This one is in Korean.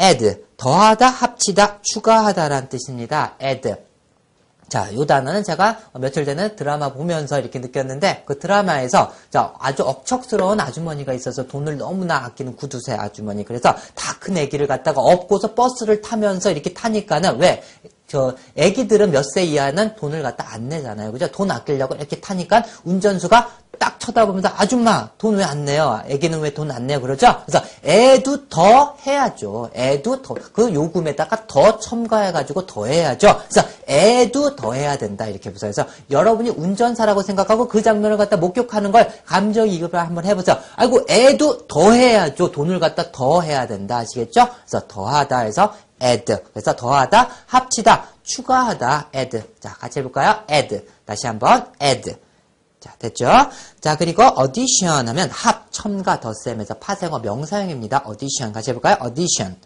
add 더하다, 합치다, 추가하다라는 뜻입니다. add. 자, 요 단어는 제가 며칠 전에 드라마 보면서 이렇게 느꼈는데 그 드라마에서 자, 아주 억척스러운 아주머니가 있어서 돈을 너무나 아끼는 구두쇠 아주머니. 그래서 다큰 아기를 갖다가 업고서 버스를 타면서 이렇게 타니까는 왜? 저 아기들은 몇 세 이하는 돈을 갖다 안 내잖아요. 그죠? 돈 아끼려고 이렇게 타니까 운전수가 딱 쳐다보면서 아줌마 돈 왜 안 내요? 애기는 왜 돈 안 내요? 그러죠? 그래서 애도 더 해야죠. 애도 더 그 요금에다가 더 첨가해가지고 더 해야죠. 그래서 애도 더 해야 된다 이렇게 보세요. 그래서 여러분이 운전사라고 생각하고 그 장면을 갖다 목격하는 걸 감정이입을 한번 해보세요. 아이고 애도 더 해야죠. 돈을 갖다 더 해야 된다 아시겠죠? 그래서 더하다 해서 add. 그래서 더하다, 합치다, 추가하다, add. 자, 같이 해볼까요? add. 다시 한번 add. 자, 됐죠? 자, 그리고 addition 하면 합, 첨가, 덧셈에서 파생어 명사형입니다. addition. 같이 해볼까요? addition.